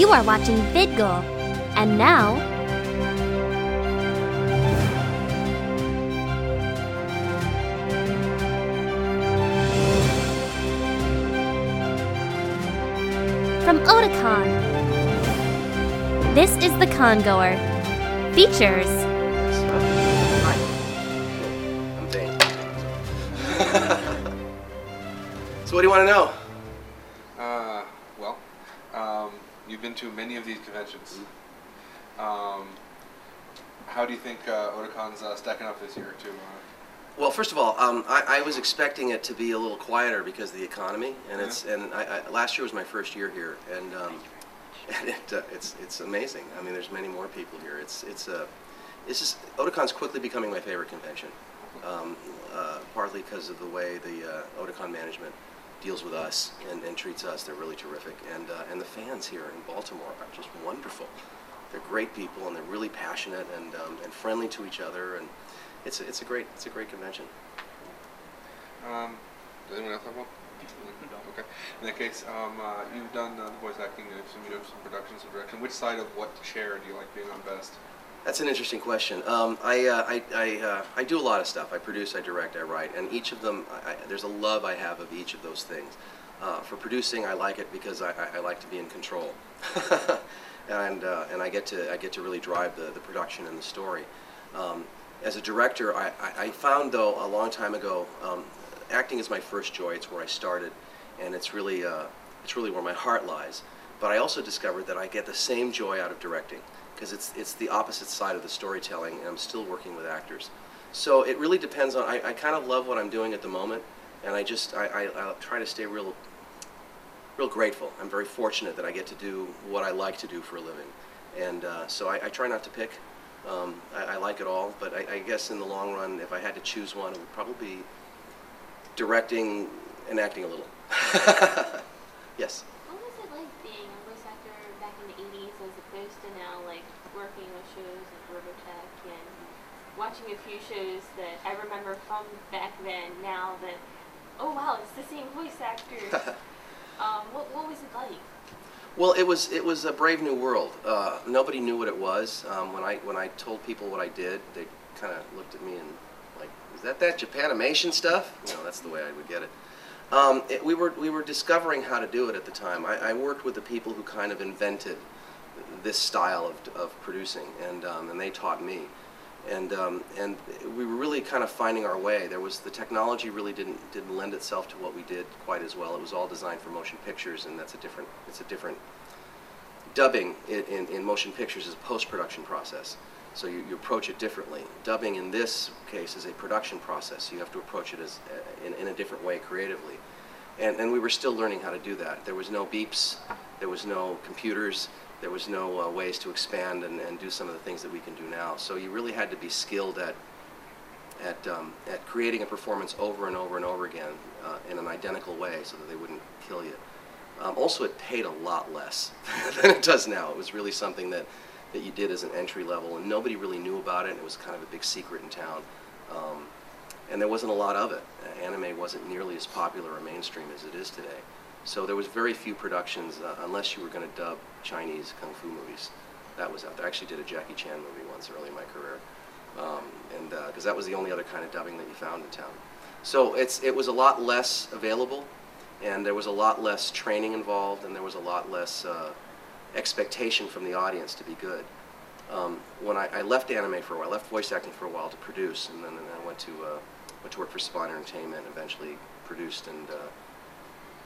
You are watching VidGul. And now, from Otakon, this is the Congoer. Features so what do you want to know? You've been to many of these conventions. Um, how do you think uh, Otakon's uh, stacking up this year to? Uh, Well, first of all, um, I, I was expecting it to be a little quieter because of the economy, and it's and I, I, last year was my first year here, and um, and it, uh, it's it's amazing. I mean, there's many more people here. It's it's a it's just Otakon's quickly becoming my favorite convention, um, uh, partly because of the way the uh, Otakon management deals with us and, and treats us. They're really terrific, and uh, and the fans here in Baltimore are just wonderful. They're great people, and they're really passionate and um, and friendly to each other, and it's a, it's a great it's a great convention. um, does anyone else have one? Okay. In that case, um, uh, you've done uh, the voice acting, and some you know some production, some direction. Which side of what chair do you like being on best? That's an interesting question. Um, I, uh, I, I, uh, I do a lot of stuff. I produce, I direct, I write, and each of them, I, there's a love I have of each of those things. Uh, for producing, I like it because I, I, like to be in control, and uh, and I get to I get to really drive the, the production and the story. Um, as a director, I, I, I found though a long time ago, um, acting is my first joy. It's where I started, and it's really uh, it's really where my heart lies. But I also discovered that I get the same joy out of directing because it's it's the opposite side of the storytelling, and I'm still working with actors. So it really depends on. I, I kind of love what I'm doing at the moment, and I just I, I I'll try to stay real real grateful. I'm very fortunate that I get to do what I like to do for a living, and uh, so I, I try not to pick. Um, I, I like it all, but I, I guess in the long run, if I had to choose one, it would probably be directing and acting a little. yes. What was it like being a voice actor back in the 80s as opposed to now, like working with shows like Robotech and watching a few shows that I remember from back then now that, oh wow, it's the same voice actors. um, what, what was it like? Well, it was it was a brave new world. Uh, nobody knew what it was. Um, when I when I told people what I did, they kind of looked at me and like, "Is that that Japanimation stuff?" You know, that's the way I would get it. Um, it. We were we were discovering how to do it at the time. I, I worked with the people who kind of invented this style of, of producing, and um, and they taught me. And um, and we were really kind of finding our way. There was the technology really didn't didn't lend itself to what we did quite as well. It was all designed for motion pictures, and that's a different it's a different dubbing in, in, in motion pictures is a post-production process. So you, you approach it differently. Dubbing in this case is a production process. You have to approach it as uh, in, in a different way creatively. And, and we were still learning how to do that. There was no beeps, there was no computers, there was no uh, ways to expand and, and do some of the things that we can do now. So you really had to be skilled at, at, um, at creating a performance over and over and over again uh, in an identical way so that they wouldn't kill you. Um, also, it paid a lot less than it does now. It was really something that, that you did as an entry level, and nobody really knew about it. It was kind of a big secret in town, um, and there wasn't a lot of it. Anime wasn't nearly as popular or mainstream as it is today. So there was very few productions, uh, unless you were going to dub Chinese kung fu movies. That was out there. I actually did a Jackie Chan movie once early in my career, um, and because that was the only other kind of dubbing that you found in town. So it's it was a lot less available and there was a lot less training involved, and there was a lot less uh, expectation from the audience to be good. Um, when I, I, left anime for a while, I left voice acting for a while to produce, and then and I went to uh, went to work for Saban Entertainment, and eventually produced and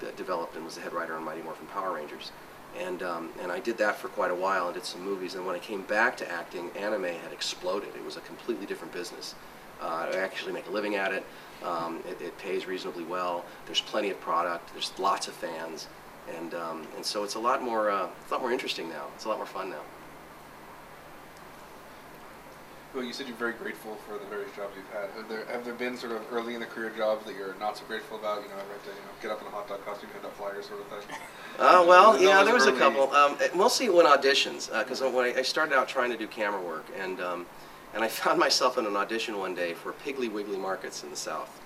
uh, developed and was the head writer on Mighty Morphin Power Rangers. And, um, and I did that for quite a while and did some movies. And when I came back to acting, anime had exploded. It was a completely different business. Uh, I actually make a living at it. Um, it, it, pays reasonably well. There's plenty of product. There's lots of fans, and um, and so it's a lot more uh, it's a lot more interesting now. It's a lot more fun now. Well, you said you're very grateful for the various jobs you've had. Have there have there been sort of early in the career jobs that you're not so grateful about? You know, ever have to you know, get up in a hot dog costume, hand out flyers, sort of thing. Uh, well, yeah, there was a early- couple. Um, mostly when auditions, because when I, I started out trying to do camera work, and um, and I found myself in an audition one day for Piggly Wiggly Markets in the South.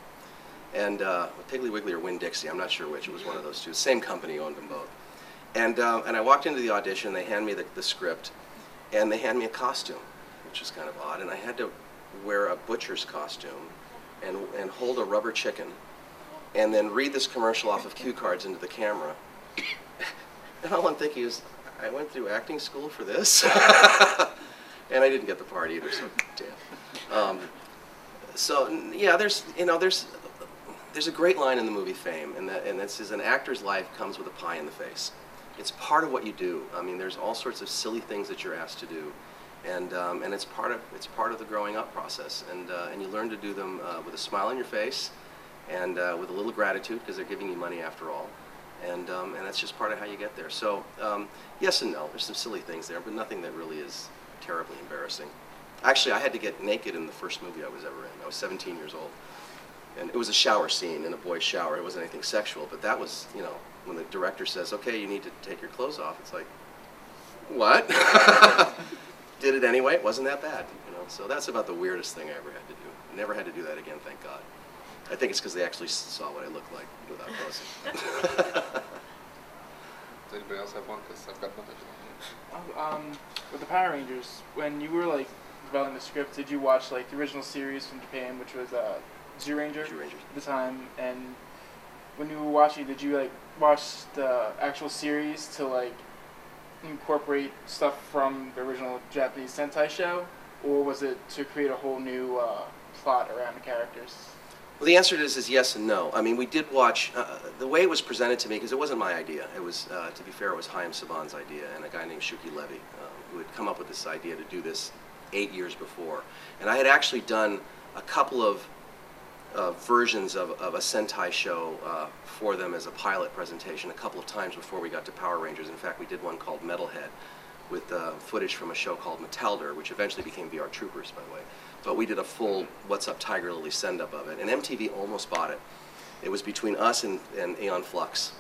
And uh, Piggly Wiggly or Winn Dixie, I'm not sure which. It was one of those two. Same company owned them both. And, uh, and I walked into the audition, they hand me the, the script, and they hand me a costume, which is kind of odd. And I had to wear a butcher's costume and, and hold a rubber chicken and then read this commercial off of cue cards into the camera. and all I'm thinking is, I went through acting school for this? and I didn't get the part either, so damn. Um, so yeah, there's you know there's there's a great line in the movie Fame, and that and this is an actor's life comes with a pie in the face. It's part of what you do. I mean, there's all sorts of silly things that you're asked to do, and um, and it's part of it's part of the growing up process, and uh, and you learn to do them uh, with a smile on your face, and uh, with a little gratitude because they're giving you money after all, and um, and that's just part of how you get there. So um, yes and no. There's some silly things there, but nothing that really is terribly embarrassing. Actually, I had to get naked in the first movie I was ever in. I was 17 years old. And it was a shower scene in a boy's shower. It wasn't anything sexual, but that was, you know, when the director says, okay, you need to take your clothes off, it's like, what? Did it anyway. It wasn't that bad, you know. So that's about the weirdest thing I ever had to do. Never had to do that again, thank God. I think it's because they actually saw what I looked like without clothes. Does anybody else have one? Because I've got nothing. Oh, Um, with the Power Rangers, when you were like developing the script, did you watch like the original series from Japan, which was uh, Ranger Zyurangers. at the time? And when you were watching, did you like watch the actual series to like incorporate stuff from the original Japanese Sentai show, or was it to create a whole new uh, plot around the characters? Well, the answer to this is yes and no. I mean, we did watch, uh, the way it was presented to me, because it wasn't my idea. It was, uh, to be fair, it was Chaim Saban's idea and a guy named Shuki Levy, um, who had come up with this idea to do this eight years before. And I had actually done a couple of uh, versions of, of a Sentai show uh, for them as a pilot presentation a couple of times before we got to Power Rangers. In fact, we did one called Metalhead with uh, footage from a show called Metalder, which eventually became VR Troopers, by the way. But we did a full What's Up Tiger Lily send-up of it, and MTV almost bought it. It was between us and, and Aeon Flux.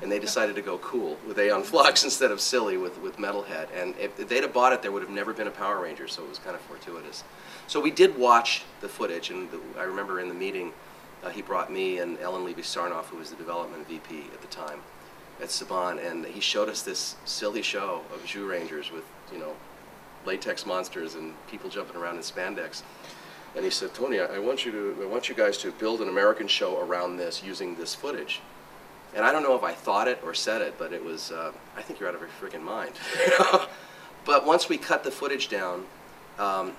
And they decided to go cool with Aeon Flux instead of silly with, with Metalhead. And if they'd have bought it, there would have never been a Power Ranger, so it was kind of fortuitous. So we did watch the footage, and the, I remember in the meeting, uh, he brought me and Ellen Levy Sarnoff, who was the development VP at the time, at Saban, and he showed us this silly show of Zyurangers with, you know, latex monsters and people jumping around in spandex. And he said, Tony, I want you to, I want you guys to build an American show around this using this footage. And I don't know if I thought it or said it, but it was, uh, I think you're out of your freaking mind. but once we cut the footage down, um,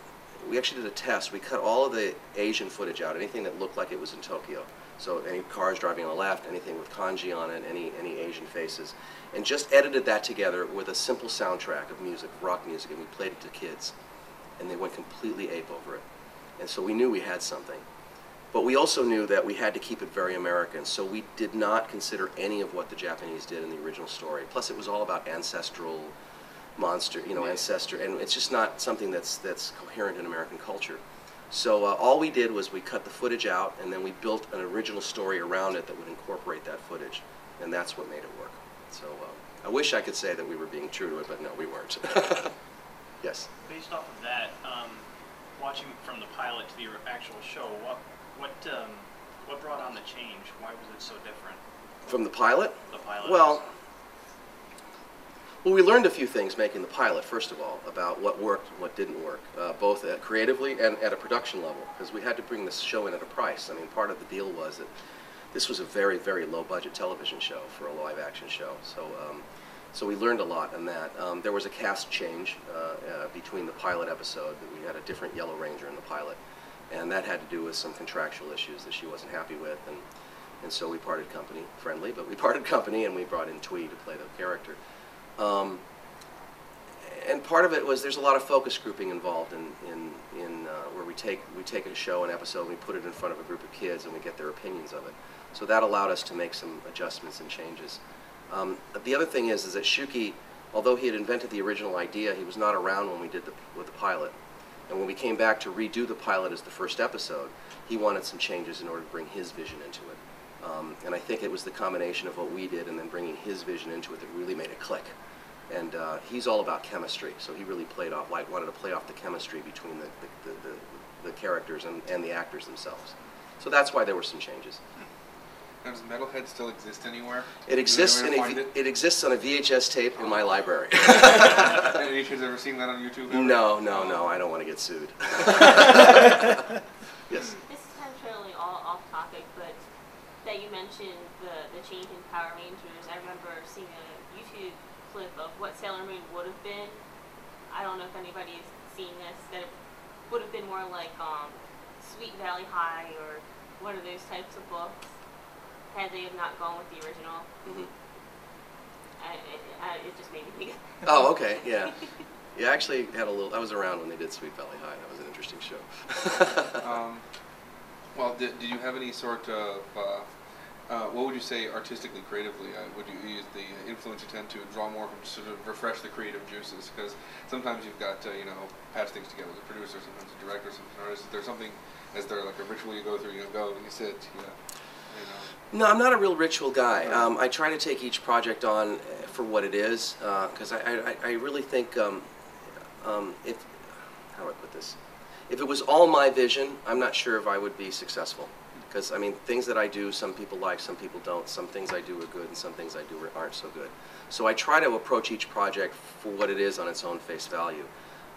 we actually did a test. We cut all of the Asian footage out, anything that looked like it was in Tokyo. So any cars driving on the left, anything with kanji on it, any, any Asian faces. And just edited that together with a simple soundtrack of music, rock music, and we played it to kids. And they went completely ape over it. And so we knew we had something. But we also knew that we had to keep it very American, so we did not consider any of what the Japanese did in the original story. Plus, it was all about ancestral monster, you know, ancestor, and it's just not something that's that's coherent in American culture. So uh, all we did was we cut the footage out, and then we built an original story around it that would incorporate that footage, and that's what made it work. So uh, I wish I could say that we were being true to it, but no, we weren't. yes. Based off of that, um, watching from the pilot to the actual show, what what um, what brought on the change? Why was it so different? From the pilot, The pilot. Well, well, we learned a few things making the pilot, first of all, about what worked and what didn't work, uh, both at creatively and at a production level, because we had to bring this show in at a price. I mean, part of the deal was that this was a very, very low-budget television show for a live-action show. So, um, so we learned a lot in that. Um, there was a cast change uh, uh, between the pilot episode. That we had a different Yellow Ranger in the pilot, and that had to do with some contractual issues that she wasn't happy with, and and so we parted company, friendly, but we parted company, and we brought in Thuy to play the character. Um, and part of it was there's a lot of focus grouping involved in, in, in uh, where we take, we take a show, an episode, and we put it in front of a group of kids and we get their opinions of it. So that allowed us to make some adjustments and changes. Um, the other thing is, is that Shuki, although he had invented the original idea, he was not around when we did the, with the pilot. And when we came back to redo the pilot as the first episode, he wanted some changes in order to bring his vision into it. Um, and I think it was the combination of what we did and then bringing his vision into it that really made it click. And uh, he's all about chemistry, so he really played off, like, wanted to play off the chemistry between the, the, the, the, the characters and, and the actors themselves. So that's why there were some changes. Now, does Metalhead still exist anywhere? It exists in Did a, anyone it exists on a VHS tape in my library. find it? Any kids ever seen that on YouTube? ever? no, no, no, I don't want to get sued. yes. This is kind of totally all off topic, but that you mentioned the, the change in Power Rangers. I remember seeing a YouTube clip of what Sailor Moon would have been. I don't know if anybody's seen this. That it would have been more like um, Sweet Valley High or one of those types of books had they have not gone with the original. Mhm. I, it, I, it just made me think. Oh, okay, yeah. Yeah, I actually had a little. I was around when they did Sweet Valley High. That was an interesting show. Um, well, did, did you have any sort of, uh, uh, what would you say artistically, creatively? Uh, would you use the influence you tend to draw more from sort of refresh the creative juices? Because sometimes you've got to, you know, patch things together as a producer, sometimes a director, sometimes an artist. Is there something, is there like a ritual you go through? You go, and you sit, you know. No, I'm not a real ritual guy. Um, I try to take each project on uh, for what it is, because I, I, I really think um, um, if how do I put this? If it was all my vision, I'm not sure if I would be successful. Because I mean, things that I do, some people like, some people don't. Some things I do are good, and some things I do aren't so good. So I try to approach each project for what it is on its own face value.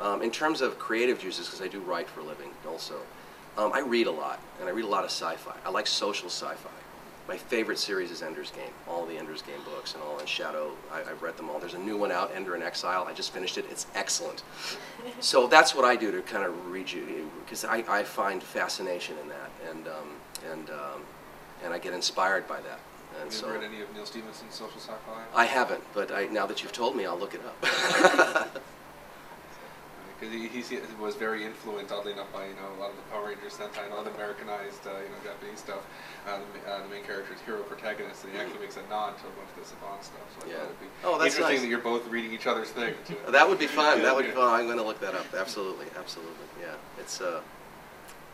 Um, in terms of creative juices, because I do write for a living also, um, I read a lot, and I read a lot of sci-fi. I like social sci-fi. My favorite series is Ender's Game, all the Ender's Game books and all, and Shadow, I, I've read them all. There's a new one out, Ender in Exile, I just finished it, it's excellent. So that's what I do to kind of read you, because I, I find fascination in that, and, um, and, um, and I get inspired by that. And Have you so, read any of Neal Stephenson's social sci-fi? I haven't, but I, now that you've told me, I'll look it up. Because he, he was very influenced, oddly enough, by you know a lot of the Power Rangers Sentai and all the Americanized, uh, you know, Japanese stuff. Uh, the, uh, the main character is Hiro Protagonist, and he actually makes a nod to a bunch of the Saban stuff. So I Yeah. thought it'd be Oh, that's interesting nice. that you're both reading each other's thing. Too. That would be fun. That would be fun. I'm going to look that up. Absolutely, absolutely. Yeah, it's. Uh,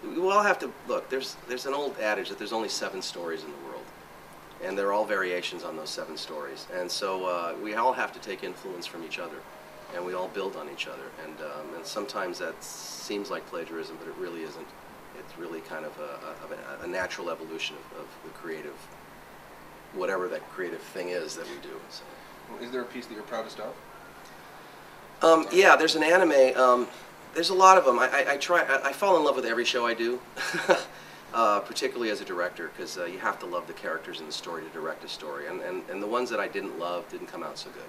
we all have to look. There's there's an old adage that there's only seven stories in the world, and they're all variations on those seven stories. And so uh, we all have to take influence from each other, and we all build on each other. And um, and sometimes that seems like plagiarism, but it really isn't. It's really kind of a, a, a natural evolution of, of the creative, whatever that creative thing is that we do. So. Well, is there a piece that you're proudest of? Um, yeah, there's an anime. Um, there's a lot of them. I, I, I try. I, I fall in love with every show I do, uh, particularly as a director, because uh, you have to love the characters and the story to direct a story. And, and, and the ones that I didn't love didn't come out so good.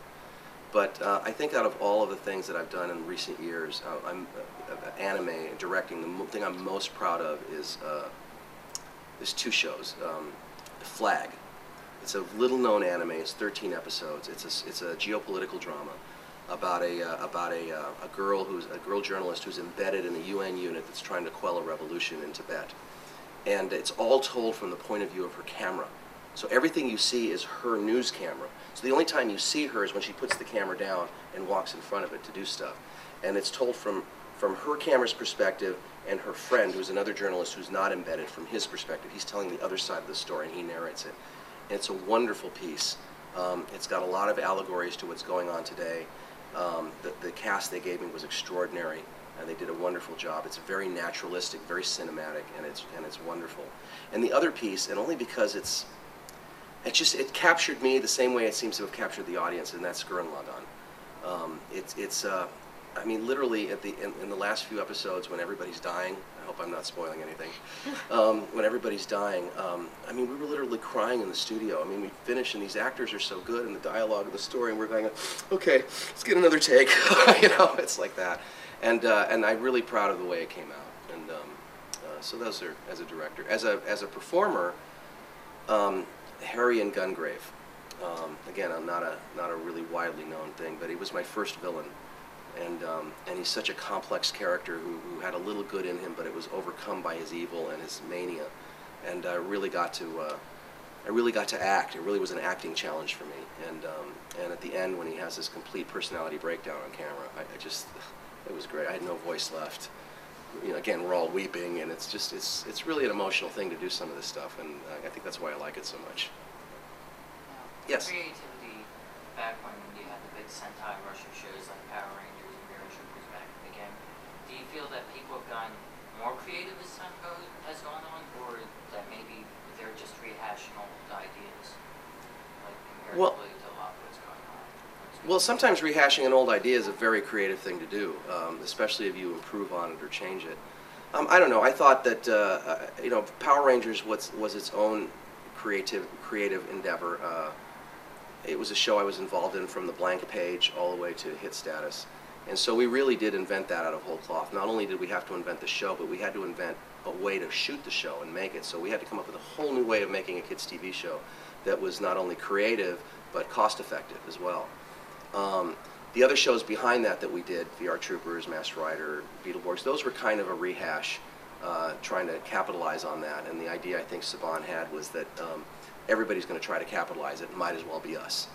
But uh, I think out of all of the things that I've done in recent years, uh, I'm uh, anime and directing. The thing I'm most proud of is uh, there's two shows. Um, Flag. It's a little-known anime. It's 13 episodes. It's a it's a geopolitical drama about a uh, about a uh, a girl who's a girl journalist who's embedded in a UN unit that's trying to quell a revolution in Tibet, and it's all told from the point of view of her camera. So everything you see is her news camera. So the only time you see her is when she puts the camera down and walks in front of it to do stuff, and it's told from from her camera's perspective and her friend, who's another journalist who's not embedded, from his perspective. He's telling the other side of the story and he narrates it. And it's a wonderful piece. Um, it's got a lot of allegories to what's going on today. Um, the, the cast they gave me was extraordinary, and they did a wonderful job. It's very naturalistic, very cinematic, and it's and it's wonderful. And the other piece, and only because it's, it just it captured me the same way it seems to have captured the audience, and that's Gurren Lagann. Um, it's it's uh, I mean literally at the in, in the last few episodes when everybody's dying. I hope I'm not spoiling anything. Um, when everybody's dying, um, I mean we were literally crying in the studio. I mean we finish and these actors are so good and the dialogue of the story, and we're going, okay, let's get another take. you know, it's like that. And uh, and I'm really proud of the way it came out. And um, uh, so those are as a director, as a as a performer um, Harry and Gungrave. Um, again, I'm not a not a really widely known thing, but he was my first villain, and um, and he's such a complex character who, who had a little good in him, but it was overcome by his evil and his mania, and I really got to uh, I really got to act. It really was an acting challenge for me, and um, and at the end when he has this complete personality breakdown on camera, I, I just it was great. I had no voice left. You know, again, we're all weeping, and it's just it's it's really an emotional thing to do some of this stuff, and I, I think that's why I like it so much. Yes. Creativity back when you had the big Sentai Russian shows like Power Rangers and Mirror Troopers back again. Do you feel that people have gotten more creative as time goes has gone on, or that maybe they're just rehashing old ideas, like Well- comparatively to a lot of what's going on. What's Well, sometimes rehashing an old idea is a very creative thing to do, um, especially if you improve on it or change it. Um, I don't know. I thought that uh, uh, you know Power Rangers was was its own creative creative endeavor. Uh, it was a show I was involved in from the blank page all the way to hit status, and so we really did invent that out of whole cloth. Not only did we have to invent the show, but we had to invent a way to shoot the show and make it. So we had to come up with a whole new way of making a kids TV show that was not only creative but cost effective as well. Um, the other shows behind that that we did, VR Troopers, Masked Rider, Beetleborgs, those were kind of a rehash, uh, trying to capitalize on that. And the idea I think Saban had was that um, everybody's going to try to capitalize it. Might as well be us.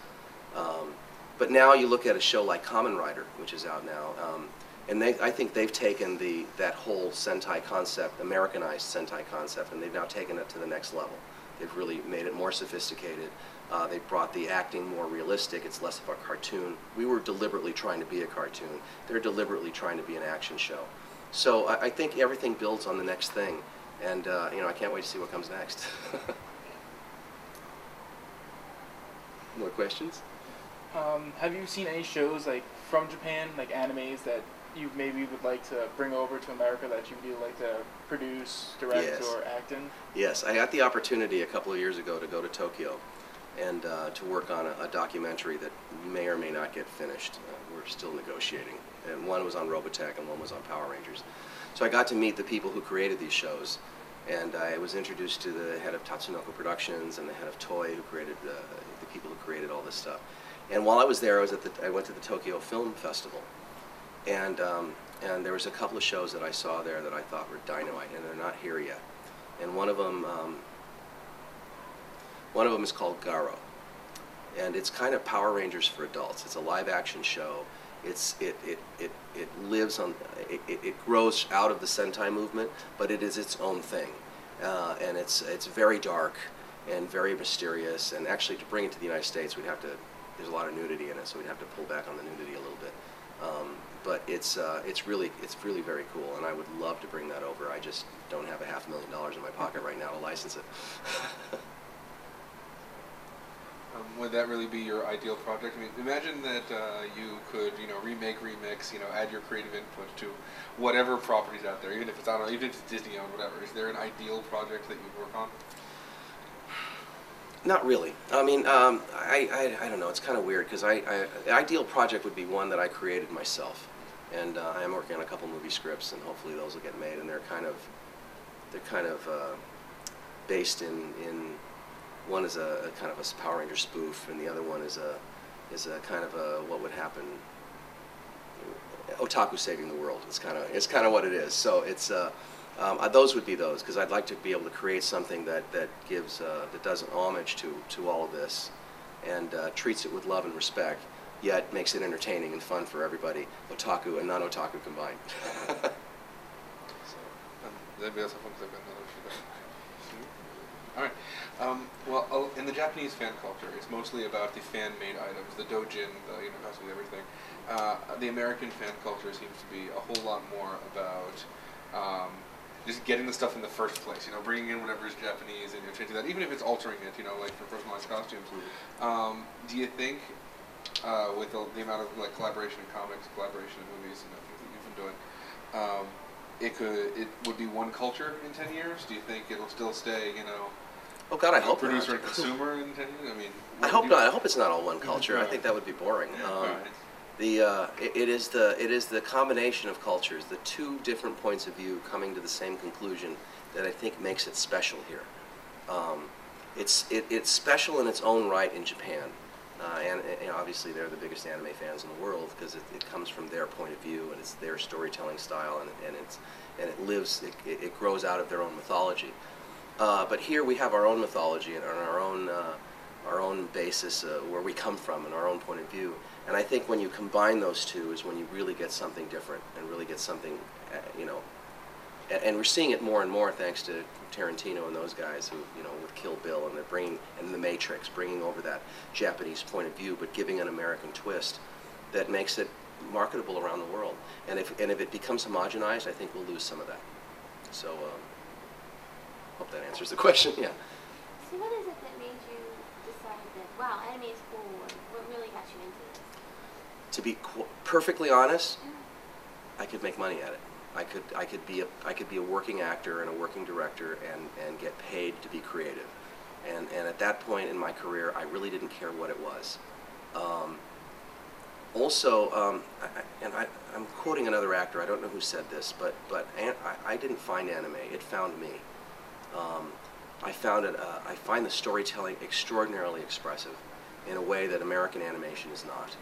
Um, but now you look at a show like Kamen Rider, which is out now, um, and they, I think they've taken the that whole Sentai concept, Americanized Sentai concept, and they've now taken it to the next level. They've really made it more sophisticated. Uh, they brought the acting more realistic. It's less of a cartoon. We were deliberately trying to be a cartoon. They're deliberately trying to be an action show. So I, I think everything builds on the next thing, and uh, you know I can't wait to see what comes next. More questions? Um, have you seen any shows like from Japan, like animes that you maybe would like to bring over to America that you would like to produce, direct, Yes. or act in? Yes, I got the opportunity a couple of years ago to go to Tokyo and uh, to work on a, a documentary that may or may not get finished. Uh, we're still negotiating. And one was on Robotech and one was on Power Rangers. So I got to meet the people who created these shows. And I was introduced to the head of Tatsunoko Productions and the head of Toei, who created the, the people who created all this stuff. And while I was there, I was at the, I went to the Tokyo Film Festival, and um, and there was a couple of shows that I saw there that I thought were dynamite, and they're not here yet. And one of them, um, one of them is called Garo, and it's kind of Power Rangers for adults. It's a live-action show. It's it it it, it lives on it, it, grows out of the Sentai movement, but it is its own thing, uh, and it's it's very dark and very mysterious. And actually, to bring it to the United States, we'd have to. There's a lot of nudity in it, so we'd have to pull back on the nudity a little bit. Um, but it's uh, it's really it's really very cool, and I would love to bring that over. I just don't have a half million dollars in my pocket right now to license it. Um, would that really be your ideal project? I mean, imagine that uh, you could, you know, remake, remix, you know, add your creative input to whatever properties out there, even if it's know, even if it's Disney owned, whatever. Is there an ideal project that you'd work on? Not really. I mean, um, I, I, I don't know. It's kind of weird because I, I, the ideal project would be one that I created myself, and uh, I am working on a couple movie scripts, and hopefully those will get made. And they're kind of, they're kind of uh, based in in one is a, a kind of a Power Ranger spoof, and the other one is a is a kind of a what would happen. Otaku saving the world. It's kind of it's kind of what it is. So it's uh, um, uh, those would be those because I'd like to be able to create something that that gives uh, that does an homage to to all of this, and uh, treats it with love and respect, yet makes it entertaining and fun for everybody, otaku and non-otaku combined. so. All right. Um, well, oh, in the Japanese fan culture, it's mostly about the fan-made items, the dojin, the you know, basically everything. Uh, the American fan culture seems to be a whole lot more about um, just getting the stuff in the first place. You know, bringing in whatever is Japanese and you know, changing that, even if it's altering it. You know, like for personalized costumes. Um, do you think, uh, with the, the amount of like collaboration in comics, collaboration in movies, and things that you've been doing, um, it could it would be one culture in ten years? Do you think it'll still stay, you know, Oh God, I hope producer not. and consumer years? I mean, I hope not. I hope it's not all one culture. I think that would be boring. Um, Right. The uh, it, it is the it is the combination of cultures, the two different points of view coming to the same conclusion that I think makes it special here. Um, it's it, it's special in its own right in Japan, uh, and, and obviously they're the biggest anime fans in the world because it, it comes from their point of view and it's their storytelling style and, and it's and it lives it it grows out of their own mythology. Uh, but here we have our own mythology and our own uh, our own basis uh, where we come from and our own point of view. And I think when you combine those two is when you really get something different and really get something, uh, you know. And, we're seeing it more and more thanks to Tarantino and those guys who, you know, with Kill Bill and they're bringing and The Matrix, bringing over that Japanese point of view, but giving an American twist that makes it marketable around the world. And if and if it becomes homogenized, I think we'll lose some of that. So. Um, Hope that answers the question. Yeah. So what is it that made you decide that wow, anime is cool? What really got you into this? To be qu- perfectly honest, I could make money at it. I could I could be a I could be a working actor and a working director and, and get paid to be creative. And and at that point in my career, I really didn't care what it was. Um, also, um, I, and I, I'm quoting another actor. I don't know who said this, but but an, I, I didn't find anime. It found me. Um, I found it. Uh, I find the storytelling extraordinarily expressive, in a way that American animation is not.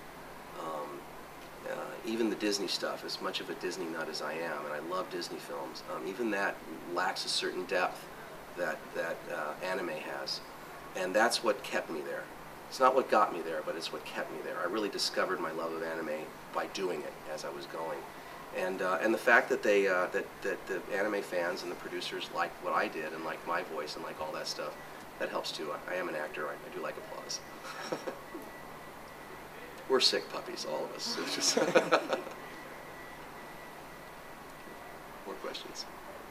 Um, uh, even the Disney stuff, as much of a Disney nut as I am, and I love Disney films, um, even that lacks a certain depth that that uh, anime has, and that's what kept me there. It's not what got me there, but it's what kept me there. I really discovered my love of anime by doing it as I was going, and uh, and the fact that they uh, that that the anime fans and the producers liked what I did and liked my voice and like all that stuff, that helps too. I, I am an actor. I, I do like applause. We're sick puppies, all of us. Just More questions?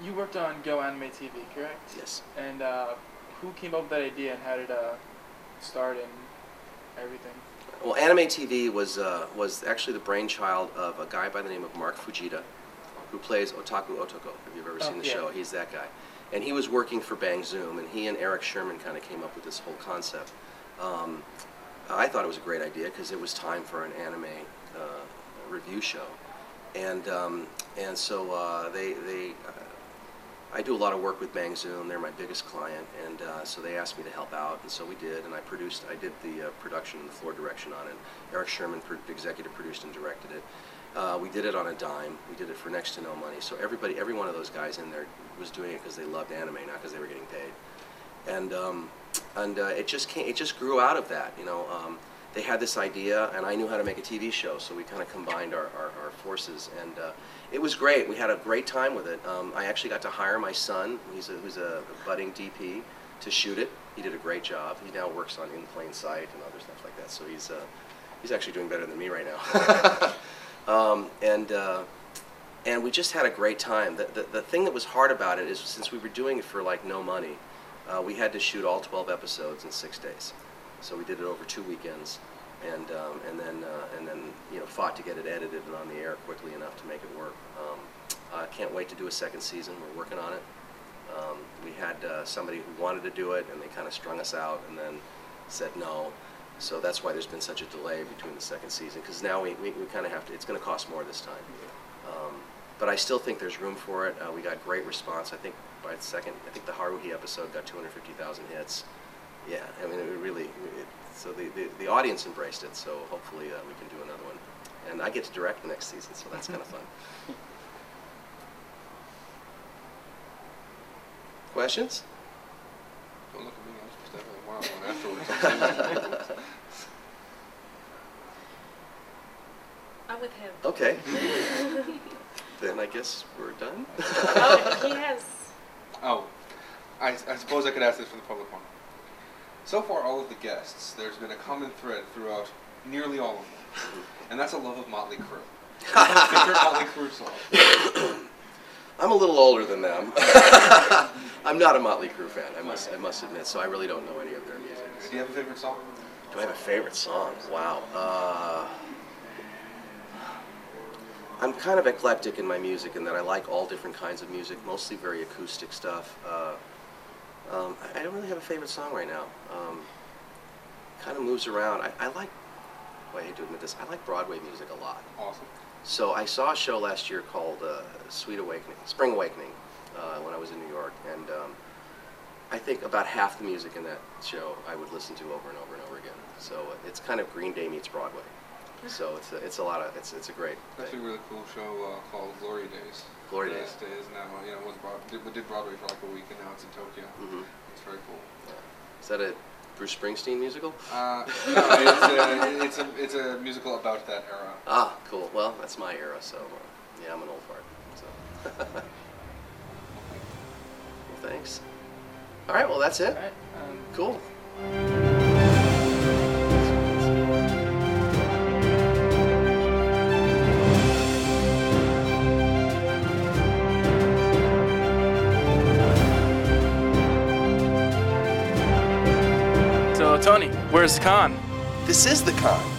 You worked on Go Anime TV, correct? Yes. And uh, who came up with that idea and how did uh start and everything? Well, Anime TV was uh, was actually the brainchild of a guy by the name of Mark Fujita, who plays Otaku Otoko. If you've ever Oh, seen the yeah. show, he's that guy. And he was working for Bang Zoom, and he and Eric Sherman kind of came up with this whole concept. Um, I thought it was a great idea because it was time for an anime uh, review show, and um, and so uh, they they. I do a lot of work with Bang Zoom. They're my biggest client, and uh, so they asked me to help out, and so we did. And I produced, I did the uh, production and the floor direction on it. Eric Sherman, pro- executive produced and directed it. Uh, we did it on a dime. We did it for next to no money. So everybody, every one of those guys in there was doing it because they loved anime, not because they were getting paid. And um, and uh, it just came, it just grew out of that. You know, um, they had this idea, and I knew how to make a TV show, so we kind of combined our, our, our forces, and uh, it was great. We had a great time with it. Um, I actually got to hire my son, he's a, who's a budding DP, to shoot it. He did a great job. He now works on In Plain Sight and other stuff like that. So he's uh, he's actually doing better than me right now. um, and uh, and we just had a great time. The, the the thing that was hard about it is since we were doing it for like no money, uh, we had to shoot all 12 episodes in six days. So we did it over two weekends, and um, and then uh, and then you know fought to get it edited and on the air quickly enough to make it work. Um, I can't wait to do a second season. We're working on it. Um, we had uh, somebody who wanted to do it, and they kind of strung us out, and then said no. So that's why there's been such a delay between the second season, because now we, we, we kind of have to. It's going to cost more this time. Um, but I still think there's room for it. Uh, we got great response. I think by the second, I think the Haruhi episode got 250,000 hits. Yeah, I mean, it really, it, so the, the, the audience embraced it, so hopefully uh, we can do another one. And I get to direct the next season, so that's kind of fun. Questions? Don't look at me. I'm supposed to have a wild one afterwards. I'm with him. Okay. then I guess we're done. Oh, he has. Oh, I, I suppose I could ask this for the public one. So far, all of the guests, there's been a common thread throughout nearly all of them, and that's a love of Motley Crue. Favorite Motley Crue song? I'm a little older than them. I'm not a Motley Crue fan, I must, I must admit, so I really don't know any of their music. Do you have a favorite song? Do I have a favorite song? Wow. Uh, I'm kind of eclectic in my music in that I like all different kinds of music, mostly very acoustic stuff. Uh, um, I don't really have a favorite song right now. Um, kind of moves around. I, I like, well, I hate to admit this, I like Broadway music a lot. Awesome. So I saw a show last year called uh, Sweet Awakening, Spring Awakening, uh, when I was in New York, and um, I think about half the music in that show I would listen to over and over and over again. So it's kind of Green Day meets Broadway. So it's a, it's a lot of it's it's a great That's a thing. really cool show uh, called Glory Days. Glory It Days. is now, you know, was broad, did, did Broadway for like a week, and now it's in Tokyo. Mm -hmm. It's very cool. Yeah. Is that a Bruce Springsteen musical? Uh, no, it's, a, it's a it's a musical about that era. Ah, cool. Well, that's my era, so uh, yeah, I'm an old fart. So. well, thanks. All right. Well, that's it. Alright, um, Cool. Where's the con? This is the con.